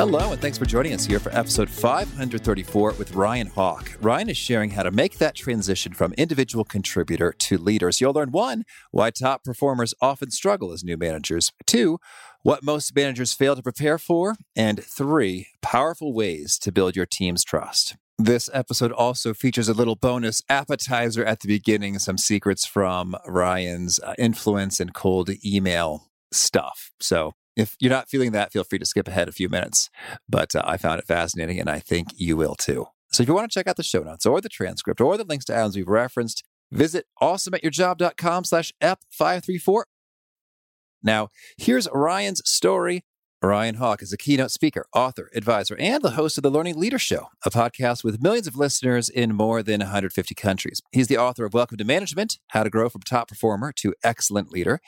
Hello, and thanks for joining us here for episode 534 with Ryan Hawk. Ryan is sharing how to make that transition from individual contributor to leaders. You'll learn one, why top performers often struggle as new managers, two, what most managers fail to prepare for, and three, powerful ways to build your team's trust. This episode also features a little bonus appetizer at the beginning, some secrets from Ryan's uh, influence and cold email stuff. So if you're not feeling that, feel free to skip ahead a few minutes. But uh, I found it fascinating, and I think you will too. So if you want to check out the show notes or the transcript or the links to items we've referenced, visit awesomeatyourjob.com slash ep534. Now, here's Ryan's story Ryan Hawk is a keynote speaker, author, advisor, and the host of the Learning Leader Show, a podcast with millions of listeners in more than 150 countries. He's the author of Welcome to Management How to Grow from Top Performer to Excellent Leader.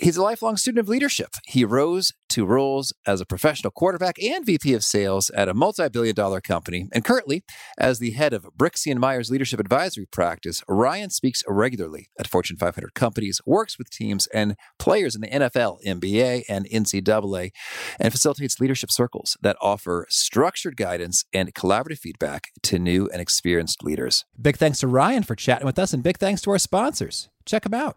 He's a lifelong student of leadership. He rose to roles as a professional quarterback and VP of sales at a multi billion dollar company. And currently, as the head of Brixey and Meyer's Leadership Advisory Practice, Ryan speaks regularly at Fortune 500 companies, works with teams and players in the NFL, NBA, and NCAA and facilitates leadership circles that offer structured guidance and collaborative feedback to new and experienced leaders. Big thanks to Ryan for chatting with us, and big thanks to our sponsors. Check them out.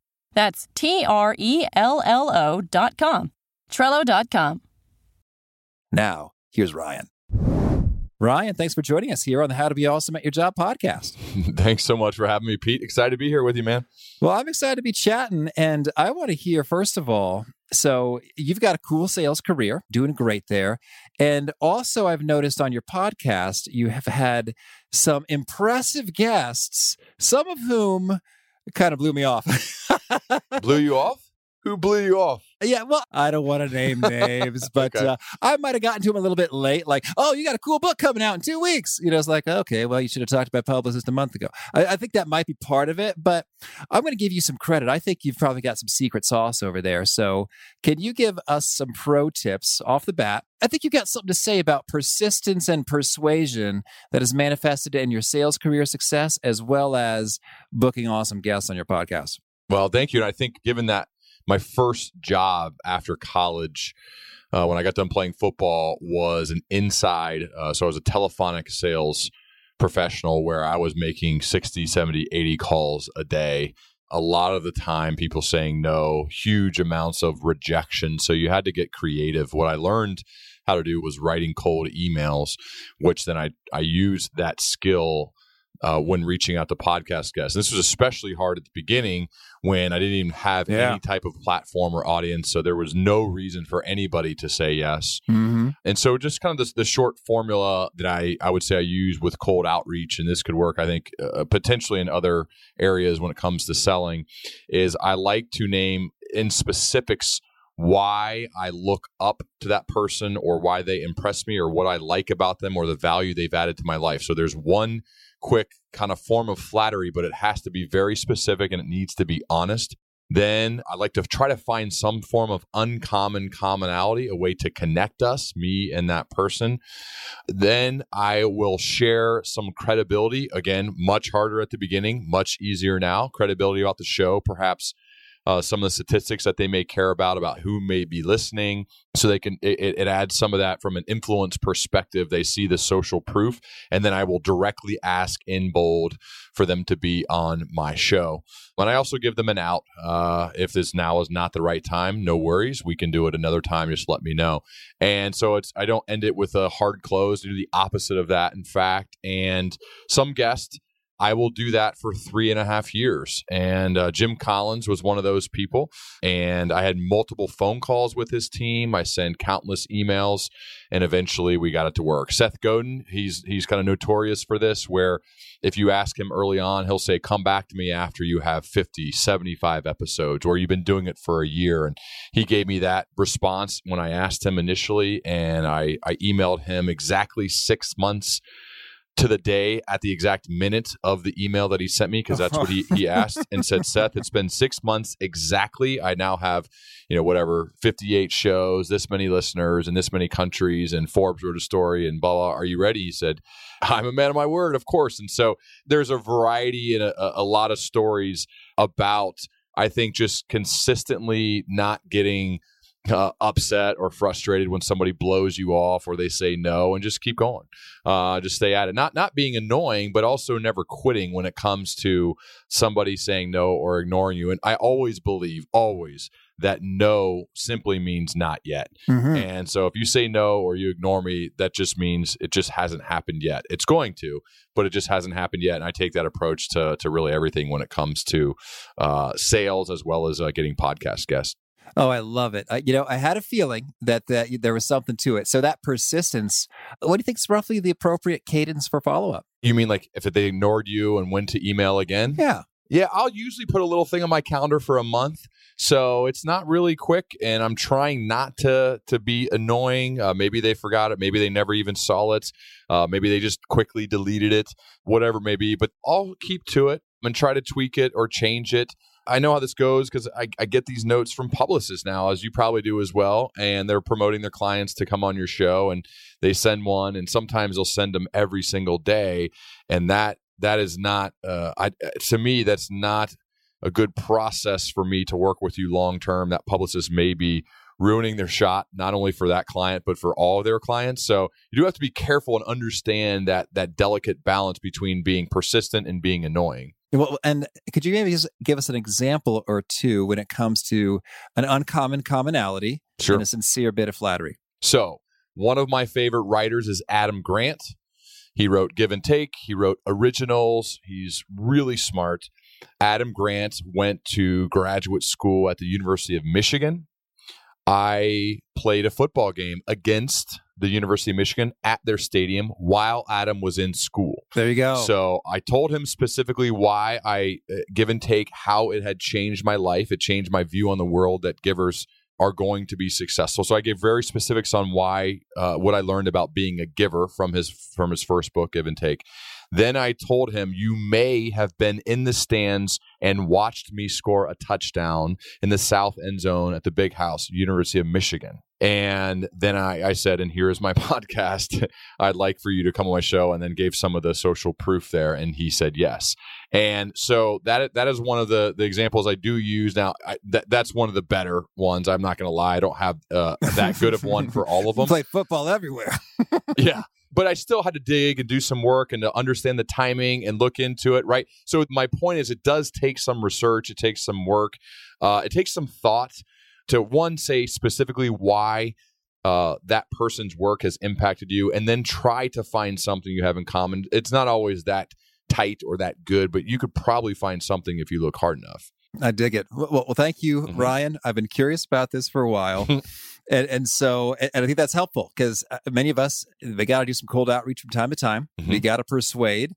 That's T R E L L O dot com. Trello dot com. Now, here's Ryan. Ryan, thanks for joining us here on the How to Be Awesome at Your Job podcast. thanks so much for having me, Pete. Excited to be here with you, man. Well, I'm excited to be chatting. And I want to hear, first of all, so you've got a cool sales career, doing great there. And also, I've noticed on your podcast, you have had some impressive guests, some of whom kind of blew me off. blew you off? Who blew you off? Yeah, well, I don't want to name names, but okay. uh, I might have gotten to him a little bit late. Like, oh, you got a cool book coming out in two weeks. You know, it's like, okay, well, you should have talked about publicist a month ago. I, I think that might be part of it, but I'm going to give you some credit. I think you've probably got some secret sauce over there. So, can you give us some pro tips off the bat? I think you've got something to say about persistence and persuasion that is manifested in your sales career success as well as booking awesome guests on your podcast. Well, thank you. And I think given that my first job after college uh, when I got done playing football was an inside. Uh, so I was a telephonic sales professional where I was making 60, 70, 80 calls a day. A lot of the time, people saying no, huge amounts of rejection. So you had to get creative. What I learned how to do was writing cold emails, which then I, I used that skill uh, when reaching out to podcast guests. This was especially hard at the beginning when I didn't even have yeah. any type of platform or audience. So there was no reason for anybody to say yes. Mm-hmm. And so just kind of this, the short formula that I, I would say I use with cold outreach, and this could work, I think, uh, potentially in other areas when it comes to selling, is I like to name in specifics why I look up to that person or why they impress me or what I like about them or the value they've added to my life. So there's one quick kind of form of flattery, but it has to be very specific and it needs to be honest. Then I like to try to find some form of uncommon commonality, a way to connect us, me and that person. Then I will share some credibility. Again, much harder at the beginning, much easier now. Credibility about the show, perhaps uh, some of the statistics that they may care about about who may be listening. So they can it, it, adds some of that from an influence perspective. They see the social proof and then i will directly ask in bold for them to be on my show. But i also give them an out. Uh, if this now is not the right time no worries. We can do it another time. Just let me know. And so it's i don't end it with a hard close. Do the opposite of that in fact. And some guest I will do that for three and a half years. And uh, Jim Collins was one of those people. And I had multiple phone calls with his team. I sent countless emails, and eventually we got it to work. Seth Godin, he's he's kind of notorious for this, where if you ask him early on, he'll say, Come back to me after you have 50, 75 episodes, or you've been doing it for a year. And he gave me that response when I asked him initially. And I, I emailed him exactly six months to the day at the exact minute of the email that he sent me because oh, that's what he, he asked and said seth it's been six months exactly. I now have you know whatever 58 shows this many listeners in this many countries and forbes wrote a story and blah blah. Are you ready? He said i'm a man of my word of course. And so there's a variety and a, a lot of stories about i think just consistently not getting uh, upset or frustrated when somebody blows you off or they say no and just keep going. Uh, just stay at it. Not not being annoying but also never quitting when it comes to somebody saying no or ignoring you. And i always believe always that no simply means not yet. Mm-hmm. and so if you say no or you ignore me that just means it just hasn't happened yet. It's going to but it just hasn't happened yet. And i take that approach to, to really everything when it comes to uh, sales as well as uh, getting podcast guests Oh, I love it. You know, I had a feeling that, that there was something to it. So that persistence, what do you think is roughly the appropriate cadence for follow up? You mean like if they ignored you and went to email again? Yeah. Yeah, I'll usually put a little thing on my calendar for a month, so it's not really quick, and I'm trying not to to be annoying. Uh, maybe they forgot it, maybe they never even saw it, uh, maybe they just quickly deleted it, whatever it may be. But I'll keep to it and try to tweak it or change it. I know how this goes because I, I, get these notes from publicists now, as you probably do as well. And they're promoting their clients to come on your show and they send one. And sometimes they'll send them every single day. And that that is not, uh, I, to me, that's not a good process for me to work with you long term. That publicist may be ruining their shot not only for that client but for all their clients so you do have to be careful and understand that that delicate balance between being persistent and being annoying well, and could you maybe just give us an example or two when it comes to an uncommon commonality sure. and a sincere bit of flattery? So, one of my favorite writers is Adam Grant. He wrote Give and Take, he wrote Originals. He's really smart. Adam Grant went to graduate school at the University of Michigan. I played a football game against the University of Michigan at their stadium while Adam was in school. There you go. So I told him specifically why I uh, give and take, how it had changed my life. It changed my view on the world that givers are going to be successful. So I gave very specifics on why uh, what I learned about being a giver from his from his first book, Give and Take. Then I told him, You may have been in the stands and watched me score a touchdown in the south end zone at the big house, University of Michigan. And then I, I said, and here is my podcast. I'd like for you to come on my show, and then gave some of the social proof there. And he said yes. And so that that is one of the the examples I do use now. I, that that's one of the better ones. I'm not going to lie. I don't have uh, that good of one for all of them. Play football everywhere. yeah but I still had to dig and do some work and to understand the timing and look into it, right? So my point is, it does take some research, it takes some work, uh, it takes some thought to one say specifically why uh, that person's work has impacted you, and then try to find something you have in common. It's not always that tight or that good, but you could probably find something if you look hard enough. I dig it. Well, well thank you, mm-hmm. Ryan. I've been curious about this for a while. and, and so and, I think that's helpful because uh, many of us they got to do some cold outreach from time to time. Mm-hmm. We got to persuade,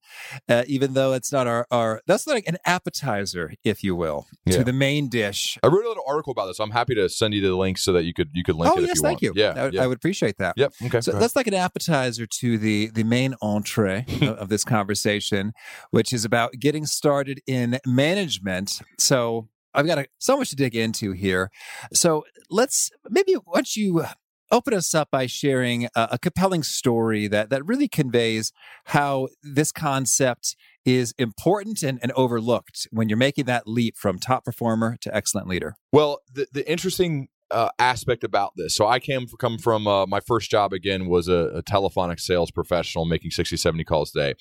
uh, even though it's not our our that's like an appetizer, if you will, yeah. to the main dish. I wrote a little article about this. I'm happy to send you the link so that you could you could link oh, it. yes, you thank want. you. Yeah, I, yeah, I would appreciate that. Yep. Okay. So that's like an appetizer to the the main entree of this conversation, which is about getting started in management. So I've got a, so much to dig into here. So let's maybe once you open us up by sharing a, a, compelling story that that really conveys how this concept is important and, and overlooked when you're making that leap from top performer to excellent leader? Well, the, the interesting uh, aspect about this. So I came come from uh, my first job again was a, a, telephonic sales professional making 60 70 calls a day.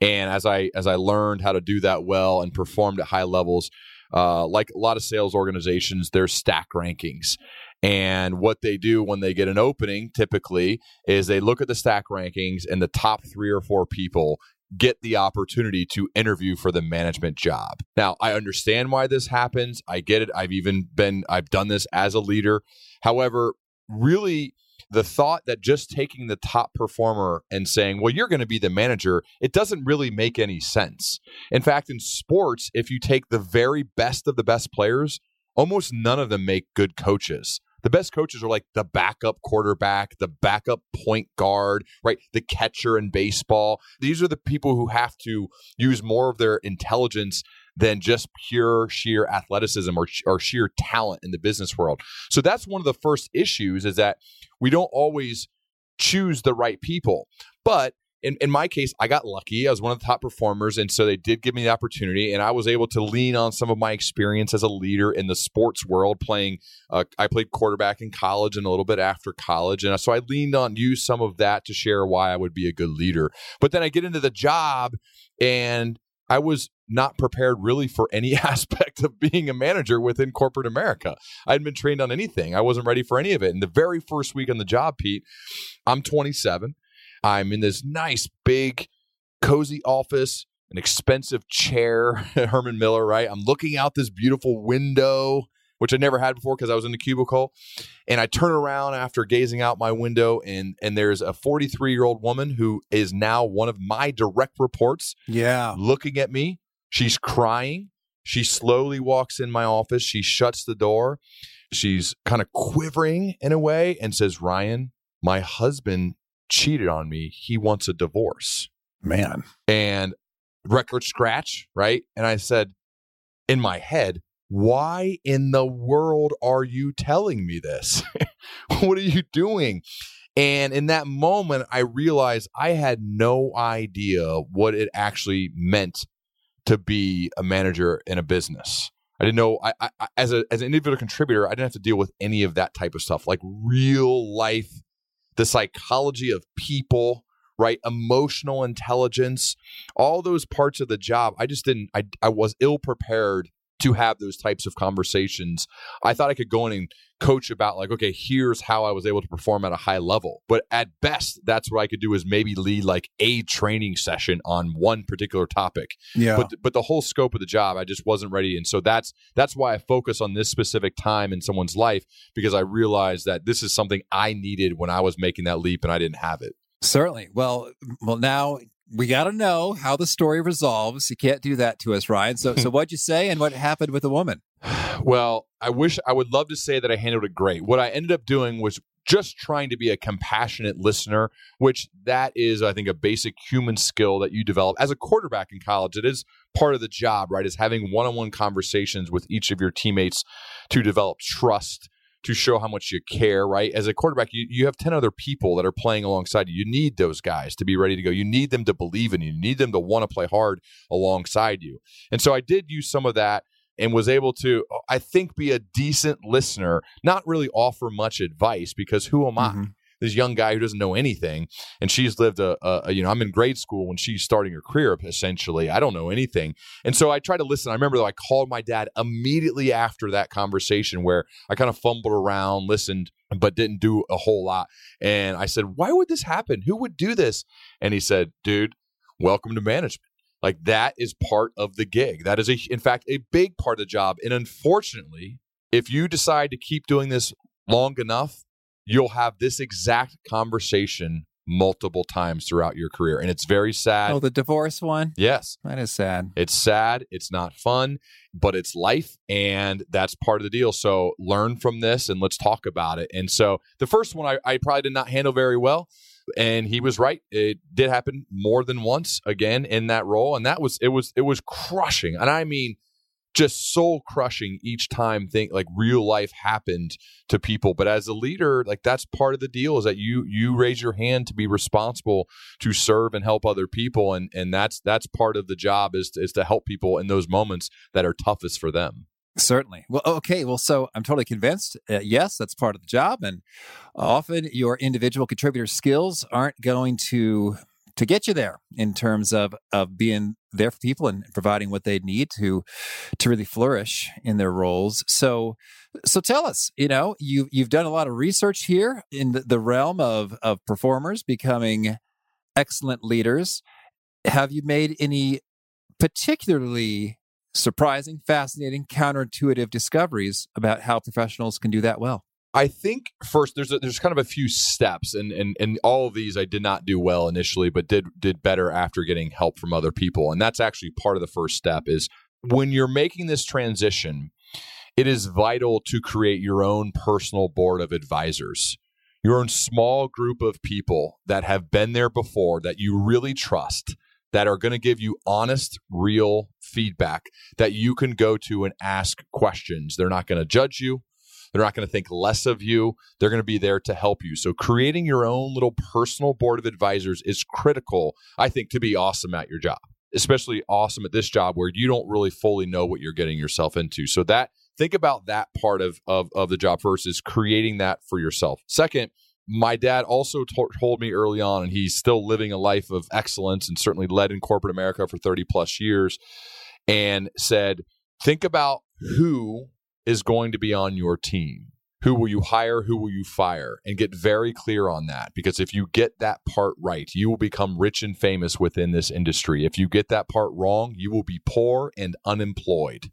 And as I as I learned how to do that well and performed at high levels, uh, like a lot of sales organizations, there's stack rankings. And what they do when they get an opening typically is they look at the stack rankings and the top three or four people get the opportunity to interview for the management job. Now, I understand why this happens. I get it. I've even been, I've done this as a leader. However, really, the thought that just taking the top performer and saying, well, you're going to be the manager, it doesn't really make any sense. In fact, in sports, if you take the very best of the best players, almost none of them make good coaches the best coaches are like the backup quarterback, the backup point guard, right? The catcher in baseball. These are the people who have to use more of their intelligence than just pure sheer athleticism or, or sheer talent in the business world. So that's one of the first issues is that we don't always choose the right people. But in, in my case, I got lucky. I was one of the top performers. And so they did give me the opportunity. And I was able to lean on some of my experience as a leader in the sports world, playing. Uh, I played quarterback in college and a little bit after college. And so I leaned on, used some of that to share why I would be a good leader. But then I get into the job and I was not prepared really for any aspect of being a manager within corporate America. I hadn't been trained on anything. I wasn't ready for any of it. And the very first week on the job, Pete, I'm 27. I'm in this nice, big, cozy office, an expensive chair, Herman Miller, right? I'm looking out this beautiful window, which I never had before because I was in the cubicle. And I turn around after gazing out my window, and and there's a 43 year old woman who is now one of my direct reports. Yeah, looking at me. She's crying. She slowly walks in my office. She shuts the door. She's kind of quivering in a way and says, Ryan, my husband cheated on me. He wants a divorce. Man. And record scratch, right? And I said, in my head, why in the world are you telling me this? what are you doing? And in that moment, I realized I had no idea what it actually meant to be a manager in a business. I didn't know. I, I, as a as an individual contributor, I didn't have to deal with any of that type of stuff, like real life the psychology of people, right? Emotional intelligence, all those parts of the job. I just didn't, I, I was ill prepared to have those types of conversations. I thought I could go in and coach about like, okay, here's how I was able to perform at a high level. But at best, that's what I could do is maybe lead like a training session on one particular topic. Yeah. But but the whole scope of the job, I just wasn't ready. And so that's that's why I focus on this specific time in someone's life because I realized that this is something I needed when I was making that leap and I didn't have it. Certainly. Well, well, now we got to know how the story resolves. You can't do that to us, Ryan. So, so what'd you say, and what happened with the woman? Well, I wish I would love to say that I handled it great. What I ended up doing was just trying to be a compassionate listener, which that is, I think, a basic human skill that you develop as a quarterback in college. It is part of the job, right? Is having one-on-one conversations with each of your teammates to develop trust to show how much you care, right? As a quarterback, you, you have 10 other people that are playing alongside you. You need those guys to be ready to go. You need them to believe in you. You need them to want to play hard alongside you. And so I did use some of that and was able to, I think, be a decent listener, not really offer much advice because who am I? Mm-hmm. This young guy who doesn't know anything, and she's lived a, a, a, you know I'm in grade school when she's starting her career essentially. I don't know anything, and so I try to listen. I remember though I called my dad immediately after that conversation where I kind of fumbled around, listened, but didn't do a whole lot, and I said, "Why would this happen? Who would do this?" And he said, "Dude, welcome to management." Like that is part of the gig. That is a, in fact, a big part of the job. And unfortunately, if you decide to keep doing this long enough, you'll have this exact conversation multiple times throughout your career. And it's very sad. Oh, the divorce one? Yes. That is sad. It's sad. It's not fun, but it's life. And that's part of the deal. So learn from this and let's talk about it. And so the first one I, I probably did not handle very well. And he was right. It did happen more than once again in that role. And that was, it was, it was crushing. And I mean, just soul crushing each time think like real life happened to people but as a leader like that's part of the deal is that you you raise your hand to be responsible to serve and help other people and and that's that's part of the job is to, is to help people in those moments that are toughest for them Certainly. Well, okay. Well, so I'm totally convinced. Uh, yes, that's part of the job, and often your individual contributor skills aren't going to to get you there in terms of of being there for people and providing what they need to to really flourish in their roles. So so tell us, you know, you you've done a lot of research here in the, the realm of of performers becoming excellent leaders. Have you made any particularly surprising, fascinating, counterintuitive discoveries about how professionals can do that well? I think first there's a, there's kind of a few steps, and and and all of these I did not do well initially, but did did better after getting help from other people, and that's actually part of the first step. Is when you're making this transition, it is vital to create your own personal board of advisors, your own small group of people that have been there before that you really trust that are going to give you honest, real feedback that you can go to and ask questions. They're not going to judge you. They're not going to think less of you. They're going to be there to help you. So, creating your own little personal board of advisors is critical, I think, to be awesome at your job, especially awesome at this job where you don't really fully know what you're getting yourself into. So, that think about that part of, of, of the job first is creating that for yourself. Second, my dad also to- told me early on, and he's still living a life of excellence and certainly led in corporate America for 30 plus years, and said, think about who is going to be on your team. Who will you hire? Who will you fire? And get very clear on that. Because if you get that part right, you will become rich and famous within this industry. If you get that part wrong, you will be poor and unemployed.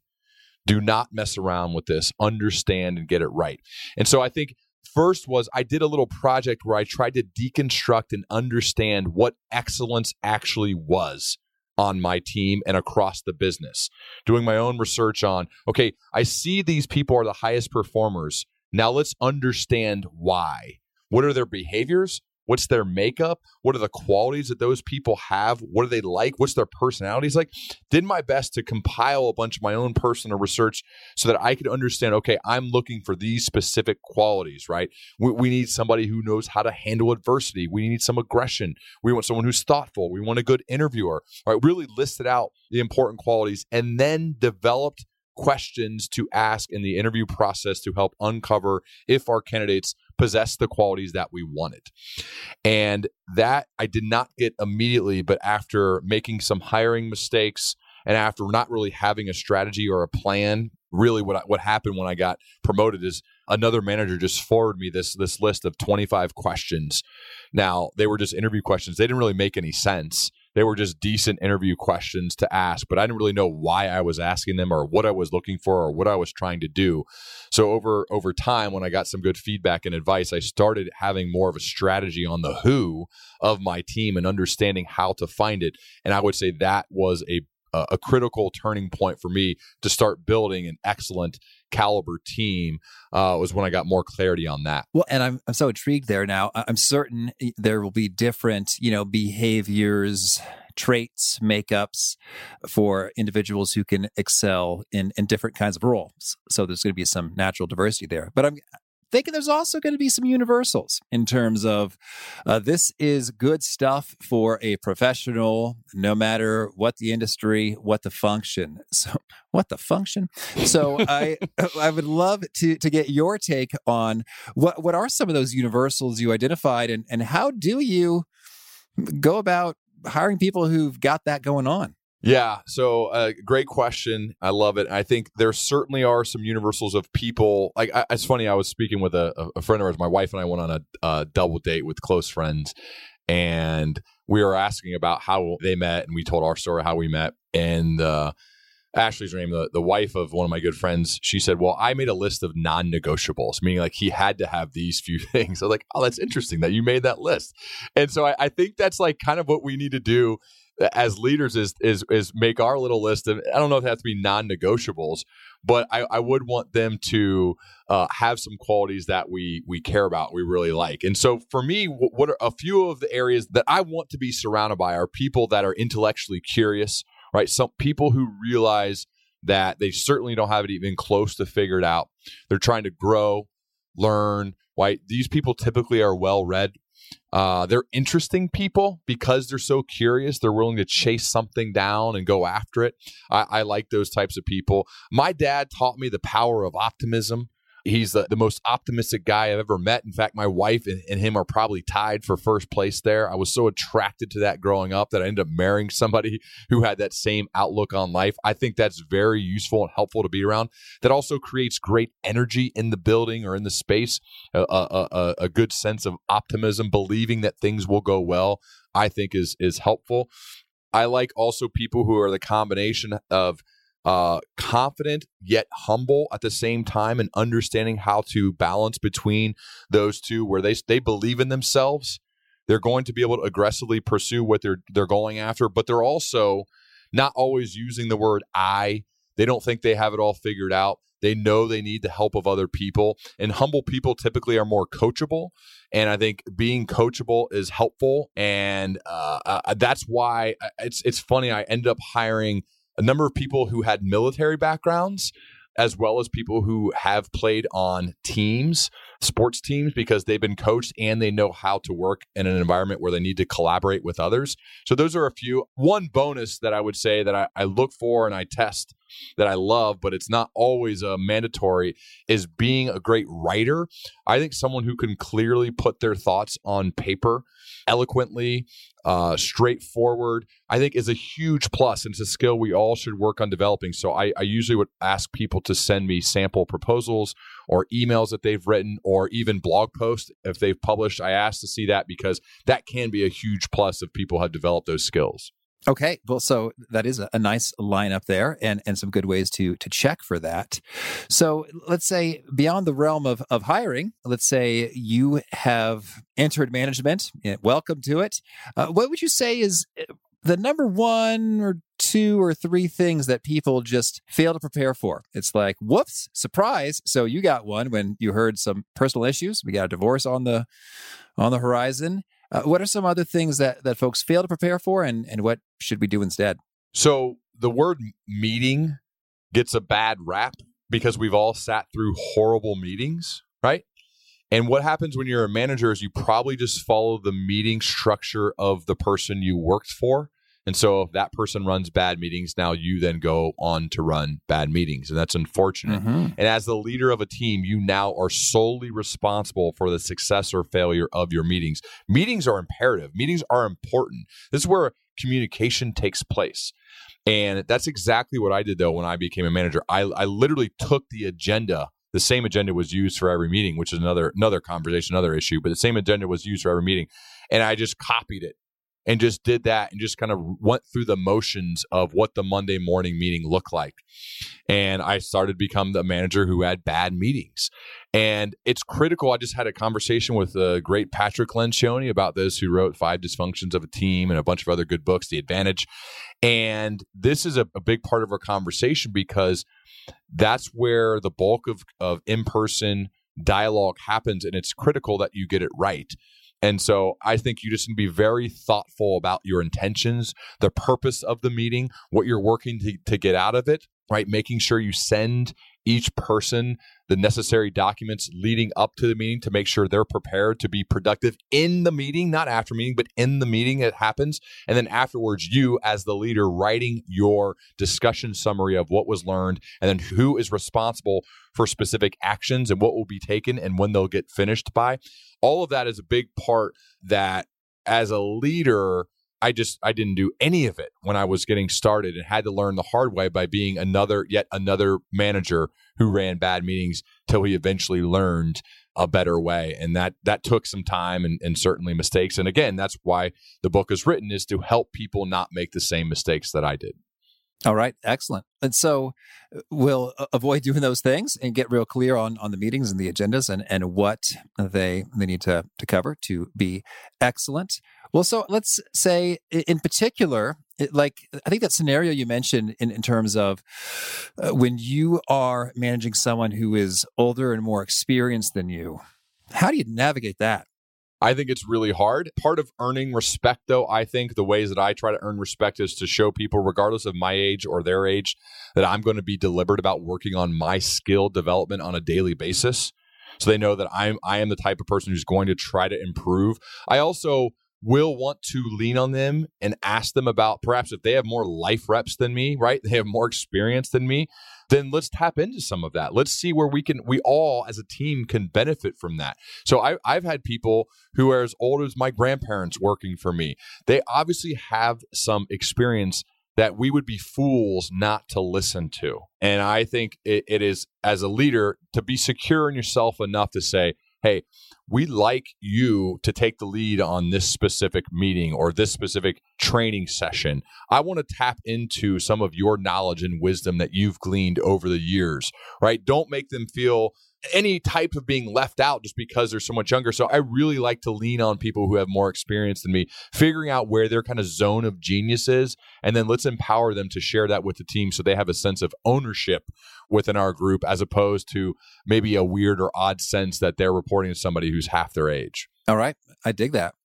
Do not mess around with this. Understand and get it right. And so I think first was I did a little project where I tried to deconstruct and understand what excellence actually was on my team and across the business. Doing my own research on, okay, I see these people are the highest performers. Now let's understand why. What are their behaviors? What's their makeup? What are the qualities that those people have? What are they like? What's their personalities like? Did my best to compile a bunch of my own personal research so that I could understand okay, I'm looking for these specific qualities, right? We, we need somebody who knows how to handle adversity. We need some aggression. We want someone who's thoughtful. We want a good interviewer, right? Really listed out the important qualities and then developed questions to ask in the interview process to help uncover if our candidates possess the qualities that we wanted. And that I did not get immediately, but after making some hiring mistakes and after not really having a strategy or a plan, really what I, what happened when I got promoted is another manager just forwarded me this this list of 25 questions. Now, they were just interview questions. They didn't really make any sense they were just decent interview questions to ask, but I didn't really know why I was asking them or what I was looking for or what I was trying to do. So over over time when I got some good feedback and advice, I started having more of a strategy on the who of my team and understanding how to find it. And I would say that was a a critical turning point for me to start building an excellent caliber team uh, was when I got more clarity on that. Well, and I'm I'm so intrigued there now. I'm certain there will be different, you know, behaviors, traits, makeups for individuals who can excel in in different kinds of roles. So there's going to be some natural diversity there. But I'm thinking there's also going to be some universals in terms of uh, this is good stuff for a professional, no matter what the industry, what the function. So, what the function? So, I I would love to to get your take on what what are some of those universals you identified, and and how do you go about hiring people who've got that going on? Yeah, so uh, great question. I love it. I think there certainly are some universals of people. Like I, it's funny, I was speaking with a, a, friend of ours. My wife and I went on a, a double date with close friends, and we were asking about how they met, and we told our story how we met. And uh, Ashley's name, the, the wife of one of my good friends, she said, Well, I made a list of non negotiables, meaning like he had to have these few things. I was like, Oh, that's interesting that you made that list. And so I, I think that's like kind of what we need to do as leaders is is is make our little list of I don't know if it has to be non-negotiables, but I, I would want them to uh, have some qualities that we we care about, we really like. And so for me, what are a few of the areas that I want to be surrounded by are people that are intellectually curious, right? Some people who realize that they certainly don't have it even close to figured out. They're trying to grow, learn. Right? These people typically are well read. Uh, they're interesting people because they're so curious. They're willing to chase something down and go after it. I, I like those types of people. My dad taught me the power of optimism. He's the, the most optimistic guy I've ever met. In fact, my wife and, and, him are probably tied for first place there. I was so attracted to that growing up that I ended up marrying somebody who had that same outlook on life. I think that's very useful and helpful to be around. That also creates great energy in the building or in the space, a, a, a, a good sense of optimism, believing that things will go well. I think is is helpful. I like also people who are the combination of uh, confident yet humble at the same time and understanding how to balance between those two where they they believe in themselves. They're going to be able to aggressively pursue what they're they're going after but they're also not always using the word i. They don't think they have it all figured out. They know they need the help of other people and humble people typically are more coachable and i think being coachable is helpful and uh, uh, that's why uh, it's it's funny i ended up hiring a number of people who had military backgrounds as well as people who have played on teams, sports teams, because they've been coached and they know how to work in an environment where they need to collaborate with others. So, those are a few. One bonus that I would say that I, I look for and I test that I love, but it's not always a mandatory, is being a great writer. I think someone who can clearly put their thoughts on paper eloquently, uh, straightforward, I think is a huge plus. And it's a skill we all should work on developing. So I, I usually would ask people to send me sample proposals or emails that they've written or even blog posts if they've published. I ask to see that because that can be a huge plus if people have developed those skills. Okay, well, so that is a, nice lineup there, and and some good ways to to check for that. So let's say beyond the realm of of hiring, let's say you have entered management. Welcome to it. Uh, what would you say is uh, the number one or two or three things that people just fail to prepare for. It's like, whoops, surprise. So you got one when you heard some personal issues. We got a divorce on the on the horizon. Uh, what are some other things that, that folks fail to prepare for, and, and what should we do instead? So, the word meeting gets a bad rap because we've all sat through horrible meetings, right? And what happens when you're a manager is you probably just follow the meeting structure of the person you worked for. And so if that person runs bad meetings, now you then go on to run bad meetings. And that's unfortunate. Mm-hmm. And as the leader of a team, you now are solely responsible for the success or failure of your meetings. Meetings are imperative, meetings are important. This is where communication takes place. And that's exactly what I did though when I became a manager. I, I literally took the agenda the same agenda was used for every meeting, which is another another conversation, another issue. But the same agenda was used for every meeting, and I just copied it and just did that and just kind of went through the motions of what the Monday morning meeting looked like. And I started to become the manager who had bad meetings. And it's critical. I just had a conversation with the great Patrick Lencioni about this, who wrote Five Dysfunctions of a Team and a bunch of other good books, The Advantage. And this is a, a big part of our conversation because that's where the bulk of, of in person dialogue happens. And it's critical that you get it right. And so I think you just need to be very thoughtful about your intentions, the purpose of the meeting, what you're working to, to get out of it, right? Making sure you send each person the necessary documents leading up to the meeting to make sure they're prepared to be productive in the meeting, not after meeting, but in the meeting it happens. And then afterwards, you as the leader writing your discussion summary of what was learned and then who is responsible for specific actions and what will be taken and when they'll get finished by. All of that is a big part that as a leader, I just I didn't do any of it when I was getting started and had to learn the hard way by being another yet another manager who ran bad meetings till he eventually learned a better way and that that took some time and, and certainly mistakes and again that's why the book is written is to help people not make the same mistakes that I did. All right, excellent. And so uh, we'll uh, avoid doing those things and get real clear on on the meetings and the agendas and and what they they need to to cover to be excellent. Well, so let's say in particular, like I think that scenario you mentioned in, in terms of uh, when you are managing someone who is older and more experienced than you, how do you navigate that? I think it's really hard. Part of earning respect, though, I think the ways that I try to earn respect is to show people, regardless of my age or their age, that I'm going to be deliberate about working on my skill development on a daily basis. So they know that I'm I am the type of person who's going to try to improve. I also will want to lean on them and ask them about perhaps if they have more life reps than me, right? They have more experience than me then let's tap into some of that. Let's see where we can, we all as a team can benefit from that. So I, I've had people who are as old as my grandparents working for me. They obviously have some experience that we would be fools not to listen to. And I think it, it is, as a leader, to be secure in yourself enough to say, hey, we'd like you to take the lead on this specific meeting or this specific training session. I want to tap into some of your knowledge and wisdom that you've gleaned over the years, right? Don't make them feel any type of being left out just because they're so much younger. So I really like to lean on people who have more experience than me, figuring out where their kind of zone of genius is, and then let's empower them to share that with the team so they have a sense of ownership within our group as opposed to maybe a weird or odd sense that they're reporting to somebody who's half their age. All right. I dig that.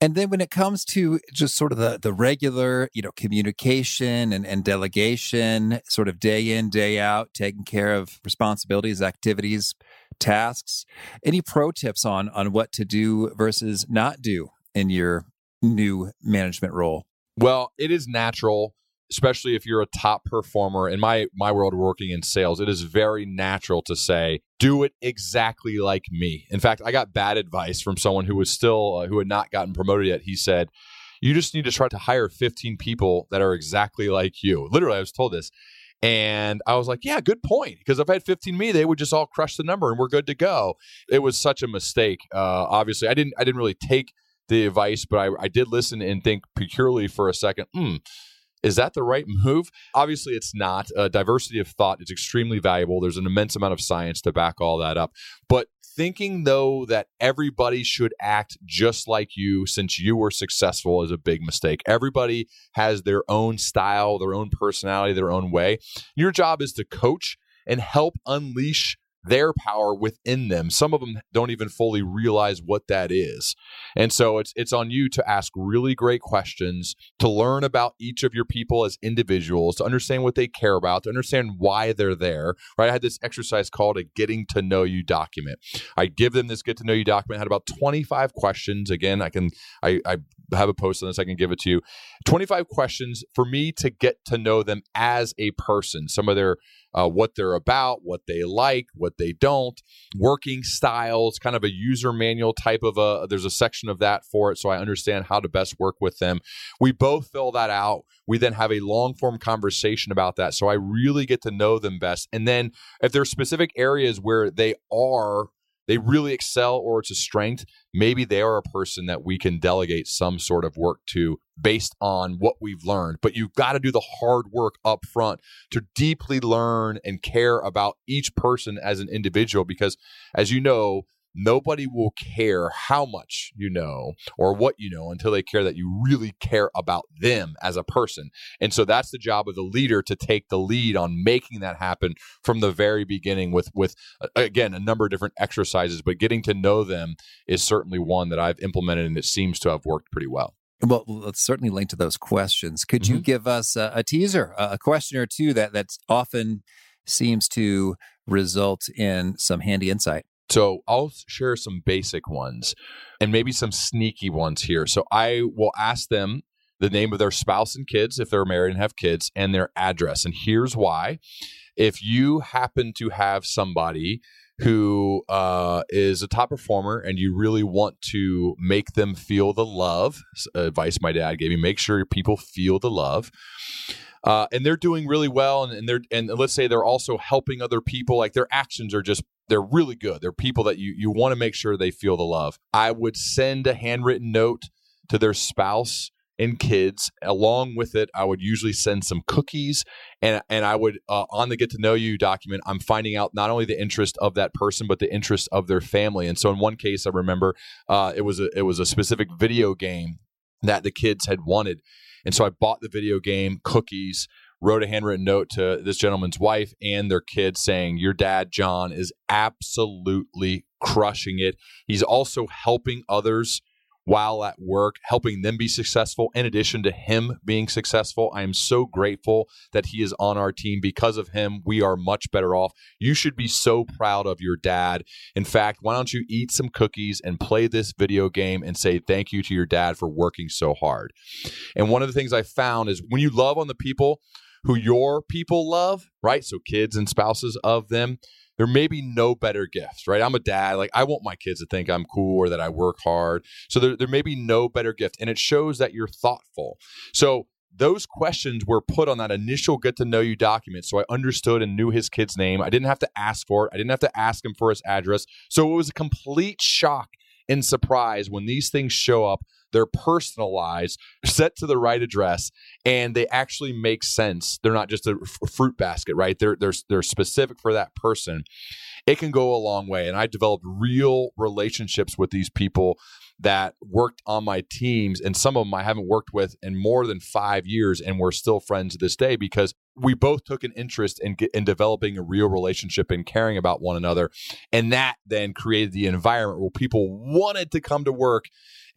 And then when it comes to just sort of the, the regular, you know, communication and, and delegation, sort of day in, day out, taking care of responsibilities, activities, tasks, any pro tips on on what to do versus not do in your new management role? Well, it is natural especially if you're a top performer in my my world working in sales it is very natural to say do it exactly like me in fact i got bad advice from someone who was still uh, who had not gotten promoted yet he said you just need to try to hire 15 people that are exactly like you literally i was told this and I was like, yeah, good point. Because if I had 15 me, they would just all crush the number and we're good to go. It was such a mistake. Uh, obviously, I didn't I didn't really take the advice, but I, I did listen and think peculiarly for a second. Hmm, is that the right move? Obviously, it's not. Uh, diversity of thought is extremely valuable. There's an immense amount of science to back all that up. But thinking, though, that everybody should act just like you since you were successful is a big mistake. Everybody has their own style, their own personality, their own way. Your job is to coach and help unleash their power within them. Some of them don't even fully realize what that is. And so it's it's on you to ask really great questions, to learn about each of your people as individuals, to understand what they care about, to understand why they're there. Right? I had this exercise called a getting to know you document. I give them this get to know you document, I had about 25 questions. Again, I can I, I have a post on this, I can give it to you. 25 questions for me to get to know them as a person, some of their uh, what they're about, what they like, what they don't, working styles, kind of a user manual type of a. There's a section of that for it, so I understand how to best work with them. We both fill that out. We then have a long form conversation about that, so I really get to know them best. And then if there's specific areas where they are they really excel or it's a strength, maybe they are a person that we can delegate some sort of work to based on what we've learned. But you've got to do the hard work up front to deeply learn and care about each person as an individual because, as you know, Nobody will care how much you know or what you know until they care that you really care about them as a person. And so that's the job of the leader to take the lead on making that happen from the very beginning with with again a number of different exercises, but getting to know them is certainly one that I've implemented and it seems to have worked pretty well. Well, let's certainly link to those questions. Could mm-hmm. you give us a, a teaser, a question or two that that's often seems to result in some handy insight? So I'll share some basic ones and maybe some sneaky ones here. So I will ask them the name of their spouse and kids if they're married and have kids and their address. And here's why. If you happen to have somebody who uh, is a top performer and you really want to make them feel the love, advice my dad gave me, make sure people feel the love uh, and they're doing really well and, and they're and let's say they're also helping other people like their actions are just they're really good. They're people that you you want to make sure they feel the love. I would send a handwritten note to their spouse and kids. Along with it i would usually send some cookies and and i would uh, on the get to know you document i'm finding out not only the interest of that person but the interest of their family. And so in one case i remember uh, it was a it was a specific video game that the kids had wanted. And so I bought the video game, cookies, wrote a handwritten note to this gentleman's wife and their kids saying, Your dad, John, is absolutely crushing it. He's also helping others while at work, helping them be successful in addition to him being successful. I am so grateful that he is on our team. Because of him, we are much better off. You should be so proud of your dad. In fact, why don't you eat some cookies and play this video game and say thank you to your dad for working so hard? And one of the things I found is when you love on the people who your people love, right? So kids and spouses of them, there may be no better gifts, right? I'm a dad. Like, I want my kids to think I'm cool or that I work hard. So there, there may be no better gift. And it shows that you're thoughtful. So those questions were put on that initial get to know you document. So I understood and knew his kid's name. I didn't have to ask for it, I didn't have to ask him for his address. So it was a complete shock and surprise when these things show up they're personalized, set to the right address, and they actually make sense. They're not just a f- fruit basket, right? They're they're they're specific for that person. It can go a long way, and I developed real relationships with these people that worked on my teams and some of them I haven't worked with in more than 5 years and we're still friends to this day because we both took an interest in in developing a real relationship and caring about one another and that then created the environment where people wanted to come to work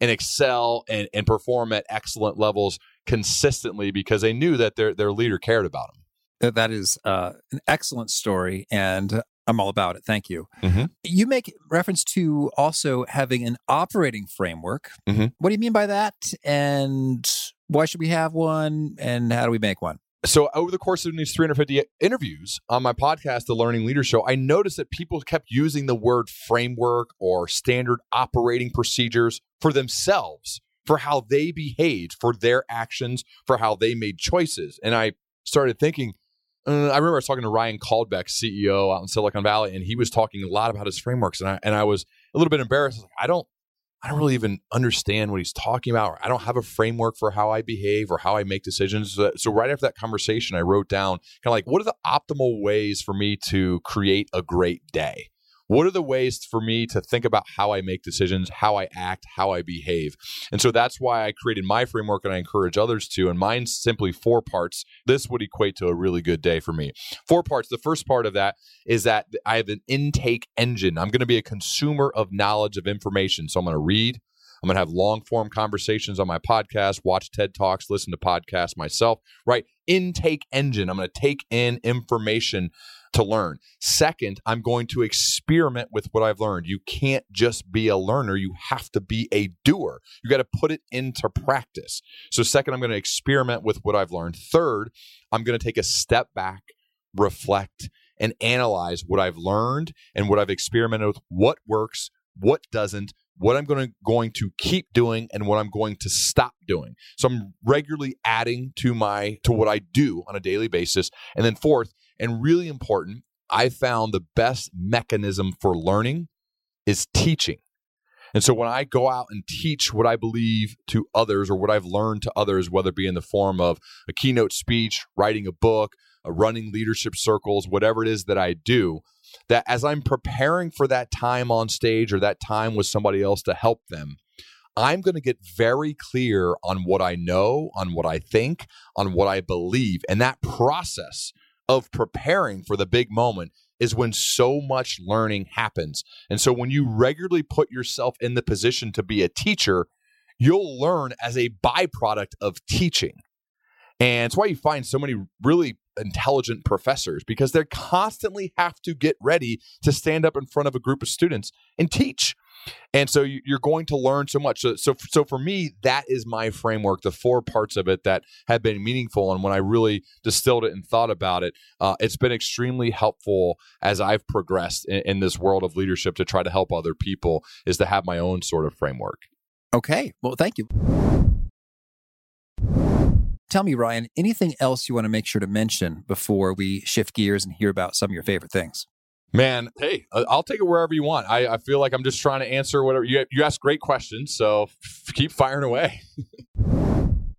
and excel and, and perform at excellent levels consistently because they knew that their their leader cared about them. That is uh, an excellent story, and I'm all about it. Thank you. Mm-hmm. You make reference to also having an operating framework. Mm-hmm. What do you mean by that? And why should we have one? And how do we make one? so over the course of these 350 interviews on my podcast the learning leader show i noticed that people kept using the word framework or standard operating procedures for themselves for how they behaved for their actions for how they made choices and i started thinking uh, i remember i was talking to ryan caldbeck ceo out in silicon valley and he was talking a lot about his frameworks and i, and I was a little bit embarrassed I, like, I don't I don't really even understand what he's talking about. I don't have a framework for how I behave or how I make decisions. So, so right after that conversation, I wrote down kind of like, what are the optimal ways for me to create a great day? What are the ways for me to think about how I make decisions, how I act, how I behave? And so that's why I created my framework and I encourage others to. And mine's simply four parts. This would equate to a really good day for me. Four parts. The first part of that is that I have an intake engine. I'm going to be a consumer of knowledge, of information. So I'm going to read. I'm going to have long form conversations on my podcast, watch TED Talks, listen to podcasts myself, right? Intake engine. I'm going to take in information to learn. Second, I'm going to experiment with what I've learned. You can't just be a learner, you have to be a doer. You got to put it into practice. So, second, I'm going to experiment with what I've learned. Third, I'm going to take a step back, reflect, and analyze what I've learned and what I've experimented with, what works, what doesn't, what I'm going to going to keep doing and what I'm going to stop doing. So I'm regularly adding to my to what I do on a daily basis. And then fourth, and really important, I found the best mechanism for learning is teaching. And so when I go out and teach what I believe to others or what I've learned to others, whether it be in the form of a keynote speech, writing a book, running leadership circles, whatever it is that I do, that as I'm preparing for that time on stage or that time with somebody else to help them, I'm going to get very clear on what I know, on what I think, on what I believe. And that process of preparing for the big moment is when so much learning happens. And so when you regularly put yourself in the position to be a teacher, you'll learn as a byproduct of teaching. And it's why you find so many really intelligent professors because they constantly have to get ready to stand up in front of a group of students and teach. And so you're going to learn so much. So, so so for me that is my framework the four parts of it that have been meaningful. And when i really distilled it and thought about it uh, it's been extremely helpful as i've progressed in, in this world of leadership to try to help other people is to have my own sort of framework. Okay. Well thank you Tell me, Ryan, anything else you want to make sure to mention before we shift gears and hear about some of your favorite things? Man, hey, uh, I'll take it wherever you want. I, I feel like I'm just trying to answer whatever you you ask. Great questions, so f- keep firing away.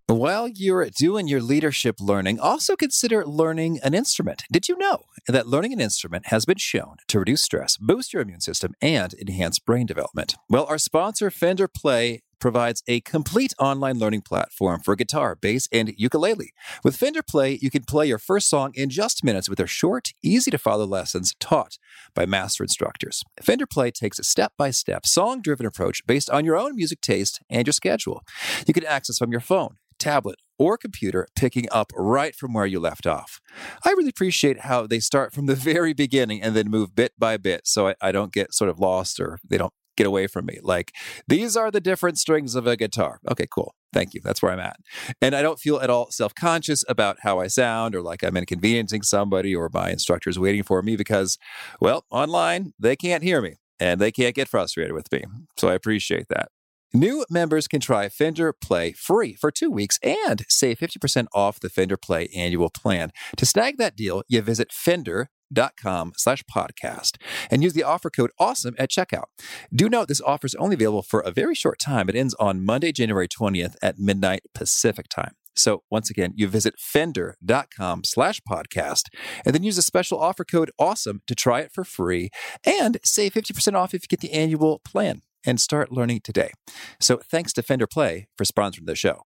While you're doing your leadership learning, also consider learning an instrument. Did you know that learning an instrument has been shown to reduce stress, boost your immune system, and enhance brain development? Well, our sponsor, Fender Play, provides a complete online learning platform for guitar, bass, and ukulele. With Fender Play, you can play your first song in just minutes with their short, easy to follow lessons taught by master instructors. Fender Play takes a step by step, song driven approach based on your own music taste and your schedule. You can access from your phone, tablet, or computer, picking up right from where you left off. I really appreciate how they start from the very beginning and then move bit by bit so I, I don't get sort of lost or they don't away from me. Like, these are the different strings of a guitar. Okay, cool. Thank you. That's where I'm at. And I don't feel at all self conscious about how I sound or like I'm inconveniencing somebody or my instructor's waiting for me because, well, online, they can't hear me and they can't get frustrated with me. So I appreciate that. New members can try Fender Play free for two weeks and save 50% off the Fender Play annual plan. To snag that deal, you visit fender.com slash podcast and use the offer code awesome at checkout. Do note this offer is only available for a very short time. It ends on Monday, January 20th at midnight Pacific time. So once again, you visit fender.com slash podcast and then use a special offer code awesome to try it for free and save 50% off if you get the annual plan and start learning today. So thanks to Fender Play for sponsoring the show.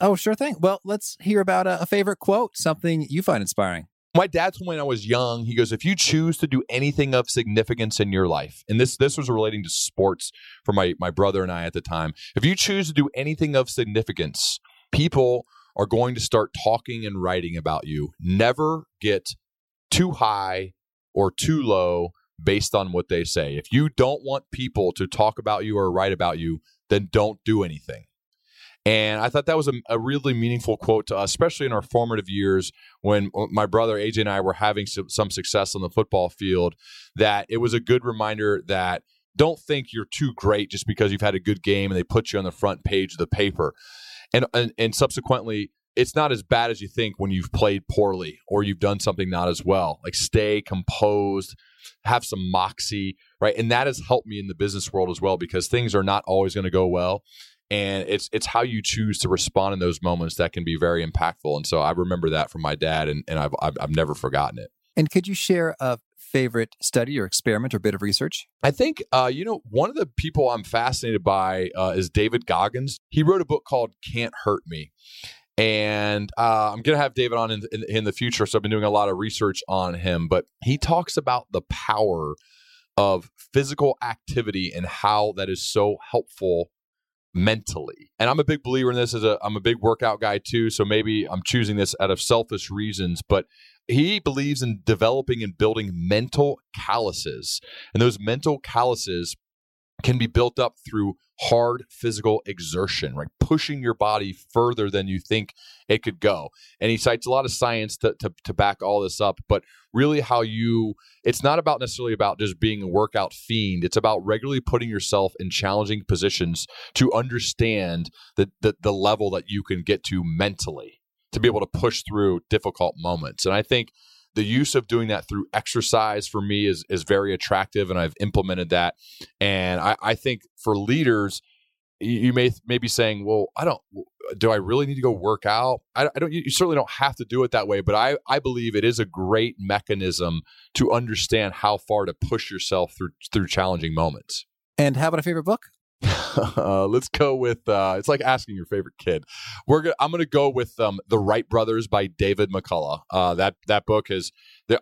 Oh, sure thing. Well, let's hear about a, a favorite quote, something you find inspiring. My dad told me when I was young, he goes, if you choose to do anything of significance in your life, and this this was relating to sports for my, my brother and I at the time, if you choose to do anything of significance, people are going to start talking and writing about you. Never get too high or too low based on what they say. If you don't want people to talk about you or write about you, then don't do anything. And I thought that was a, a, really meaningful quote to us, especially in our formative years when uh, my brother AJ and I were having some, some success on the football field. That it was a good reminder that don't think you're too great just because you've had a good game and they put you on the front page of the paper. And, and, and subsequently, it's not as bad as you think when you've played poorly or you've done something not as well. Like stay composed, have some moxie, right? And that has helped me in the business world as well because things are not always going to go well and it's it's how you choose to respond in those moments that can be very impactful. And so I remember that from my dad, and, and I've, I've, I've never forgotten it. And could you share a favorite study or experiment or bit of research? I think uh, you know one of the people I'm fascinated by uh, is David Goggins. He wrote a book called "Can't Hurt Me." And uh, I'm to have David on in, in, in the future. So I've been doing a lot of research on him. But he talks about the power of physical activity and how that is so helpful mentally. And I'm a big believer in this as a I'm a big workout guy too, so maybe I'm choosing this out of selfish reasons, but he believes in developing and building mental calluses. And those mental calluses can be built up through hard physical exertion, right? Pushing your body further than you think it could go. And he cites a lot of science to, to, to, back all this up, but really how you, it's not about necessarily about just being a workout fiend. It's about regularly putting yourself in challenging positions to understand the, the, the level that you can get to mentally to be able to push through difficult moments. And I think the use of doing that through exercise for me is is very attractive and I've implemented that. And I, I think for leaders, you may may be saying, well, I don't do I really need to go work out? I, I don't you certainly don't have to do it that way, but I, I believe it is a great mechanism to understand how far to push yourself through through challenging moments. And how about a favorite book? uh, let's go with uh, it's like asking your favorite kid. We're gonna, I'm going to go with um, the Wright Brothers by David McCullough. Uh, that that book is.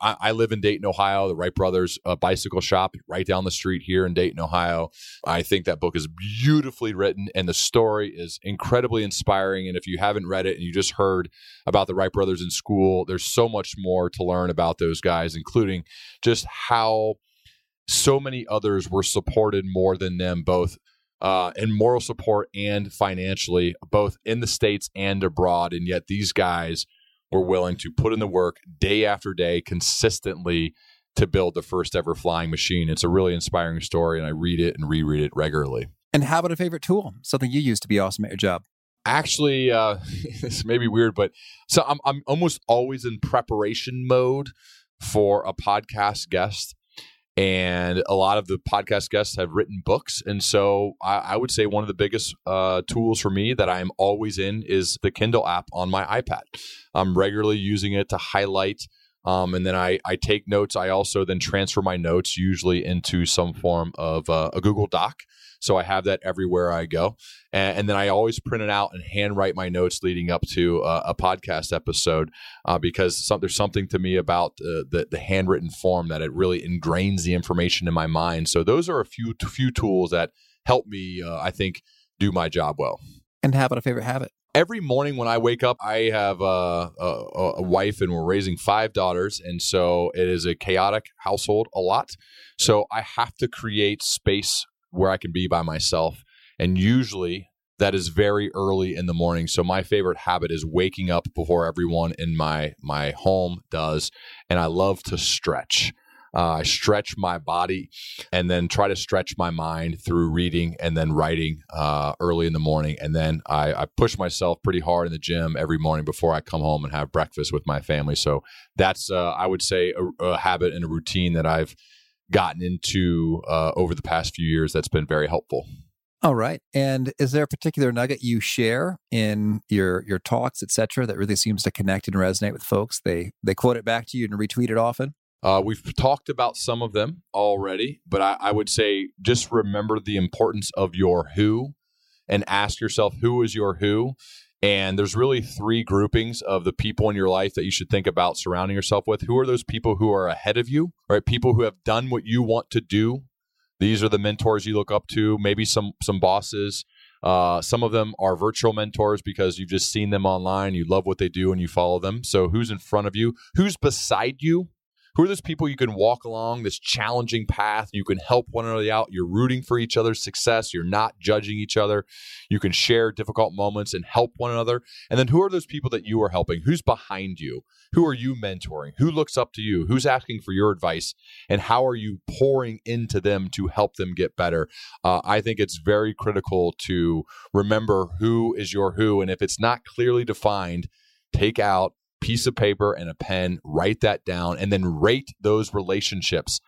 I, I, live in Dayton, Ohio. The Wright Brothers uh, bicycle shop right down the street here in Dayton, Ohio. I think that book is beautifully written, and the story is incredibly inspiring. And if you haven't read it and you just heard about the Wright Brothers in school, there's so much more to learn about those guys, including just how so many others were supported more than them, both uh, and moral support and financially, both in the States and abroad. And yet these guys were willing to put in the work day after day consistently to build the first ever flying machine. It's a really inspiring story, and I read it and reread it regularly. And how about a favorite tool? Something you use to be awesome at your job? Actually, uh, this may be weird, but so I'm, I'm almost always in preparation mode for a podcast guest and a lot of the podcast guests have written books. And so i, I would say one of the biggest uh, tools for me that i'm always in is the kindle app on my ipad. I'm regularly using it to highlight um, and then I, I take notes. I also then transfer my notes usually into some form of uh, a google doc So I have that everywhere I go. And, and then I always print it out and handwrite my notes leading up to uh, a podcast episode uh, because some, there's something to me about uh, the, the handwritten form that it really ingrains the information in my mind. So those are a few, few tools that help me, uh, I think, do my job well. And how about a favorite habit? every morning when I wake up, I have a, a, a, wife and we're raising five daughters. And so it is a chaotic household a lot. So I have to create space where I can be by myself. And usually that is very early in the morning. So my favorite habit is waking up before everyone in my my home does. And I love to stretch. Uh, I stretch my body and then try to stretch my mind through reading and then writing uh, early in the morning. And then I, I, push myself pretty hard in the gym every morning before I come home and have breakfast with my family. So that's, uh, I would say, a, a, habit and a routine that I've gotten into uh, over the past few years that's been very helpful. All right. And is there a particular nugget you share in your your talks, et cetera, that really seems to connect and resonate with folks? They they quote it back to you and retweet it often? Uh, we've talked about some of them already, but I, I, would say just remember the importance of your who and ask yourself who is your who. And there's really three groupings of the people in your life that you should think about surrounding yourself with. Who are those people who are ahead of you, right? People who have done what you want to do. These are the mentors you look up to, maybe some some bosses. Uh, some of them are virtual mentors because you've just seen them online, you love what they do, and you follow them. So, who's in front of you? Who's beside you? Who are those people you can walk along this challenging path? You can help one another out. You're rooting for each other's success. You're not judging each other. You can share difficult moments and help one another. And then who are those people that you are helping? Who's behind you? Who are you mentoring? Who looks up to you? Who's asking for your advice? And how are you pouring into them to help them get better? Uh, I think it's very critical to remember who is your who. And if it's not clearly defined, take out piece of paper and a pen, write that down, and then rate those relationships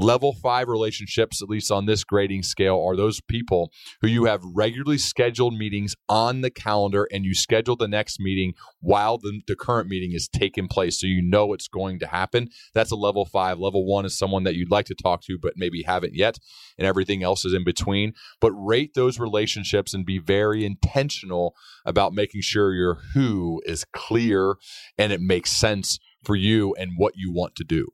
Level five relationships, at least on this grading scale, are those people who you have regularly scheduled meetings on the calendar and you schedule the next meeting while the, the current meeting is taking place. So you know it's going to happen. That's a level five. Level one is someone that you'd like to talk to, but maybe haven't yet, and everything else is in between. But rate those relationships and be very intentional about making sure your who is clear and it makes sense for you and what you want to do.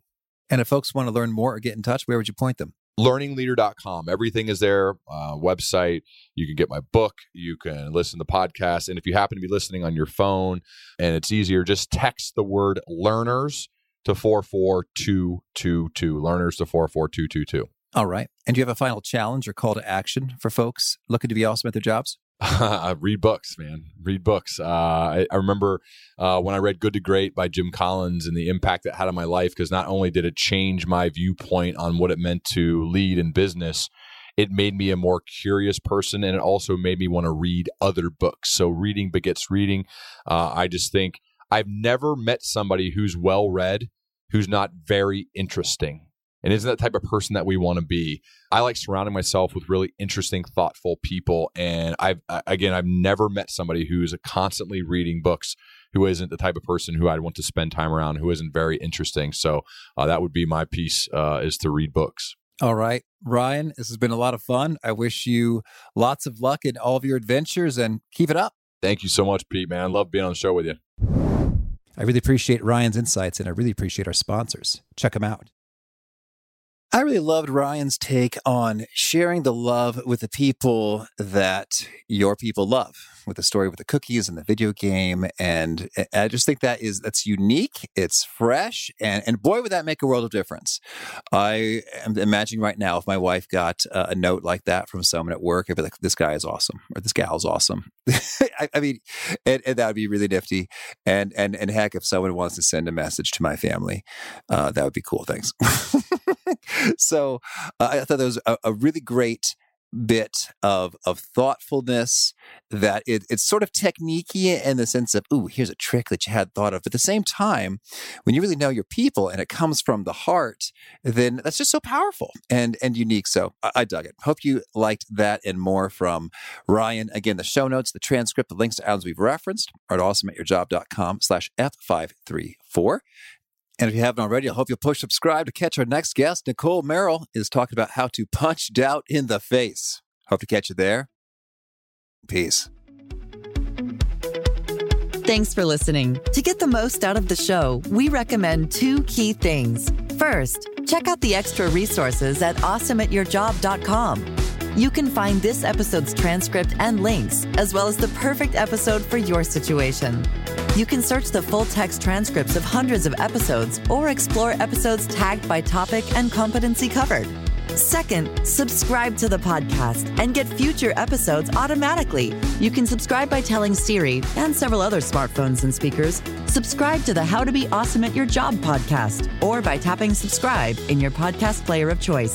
And if folks want to learn more or get in touch, where would you point them? learningleader.com everything is there uh, website. You can get my book. You can listen to podcasts. And if you happen to be listening on your phone and it's easier just text the word learners to 44222 learners to 44222 all right. And do you have a final challenge or call to action for folks looking to be awesome at their jobs read books, man. Read books. Uh, I, I, remember uh, when I read Good to Great by Jim Collins and the impact it had on my life, because not only did it change my viewpoint on what it meant to lead in business, it made me a more curious person and it also made me want to read other books. So, reading begets reading. Uh, I just think I've never met somebody who's well read who's not very interesting and isn't that type of person that we want to be. I like surrounding myself with really interesting thoughtful people and i've again i've never met somebody who's constantly reading books who isn't the type of person who i'd want to spend time around who isn't very interesting. So uh, that would be my piece uh, is to read books. All right. Ryan this has been a lot of fun. I wish you lots of luck in all of your adventures and keep it up. Thank you so much pete man. I love being on the show with you. I really appreciate Ryan's insights and I really appreciate our sponsors. Check them out. I really loved Ryan's take on sharing the love with the people that your people love, with the story with the cookies and the video game, and I just think that is that's unique. It's fresh, and and boy, would that make a world of difference. I am imagining right now if my wife got a note like that from someone at work, I'd be like, "This guy is awesome," or "This gal is awesome." I, I, mean, and, and, that would be really nifty. And and and heck, if someone wants to send a message to my family, uh, that would be cool. Thanks. so uh, I thought that was a, a, really great bit of of thoughtfulness that it, it's sort of techniquey in the sense of ooh here's a trick that you had thought of. But at the same time when you really know your people and it comes from the heart then that's just so powerful and and unique. So I, I dug it. Hope you liked that and more from ryan. Again the show notes the transcript the links to items we've referenced are at awesomeatyourjob.com slash f534 and if you haven't already, I hope you'll push subscribe to catch our next guest. Nicole Merrill is talking about how to punch doubt in the face. Hope to catch you there. Peace. Thanks for listening. To get the most out of the show, we recommend two key things. First, check out the extra resources at awesomeatyourjob.com. You can find this episode's transcript and links, as well as the perfect episode for your situation. You can search the full text transcripts of hundreds of episodes or explore episodes tagged by topic and competency covered. Second, subscribe to the podcast and get future episodes automatically. You can subscribe by telling Siri and several other smartphones and speakers, subscribe to the How to Be Awesome at Your Job podcast, or by tapping subscribe in your podcast player of choice.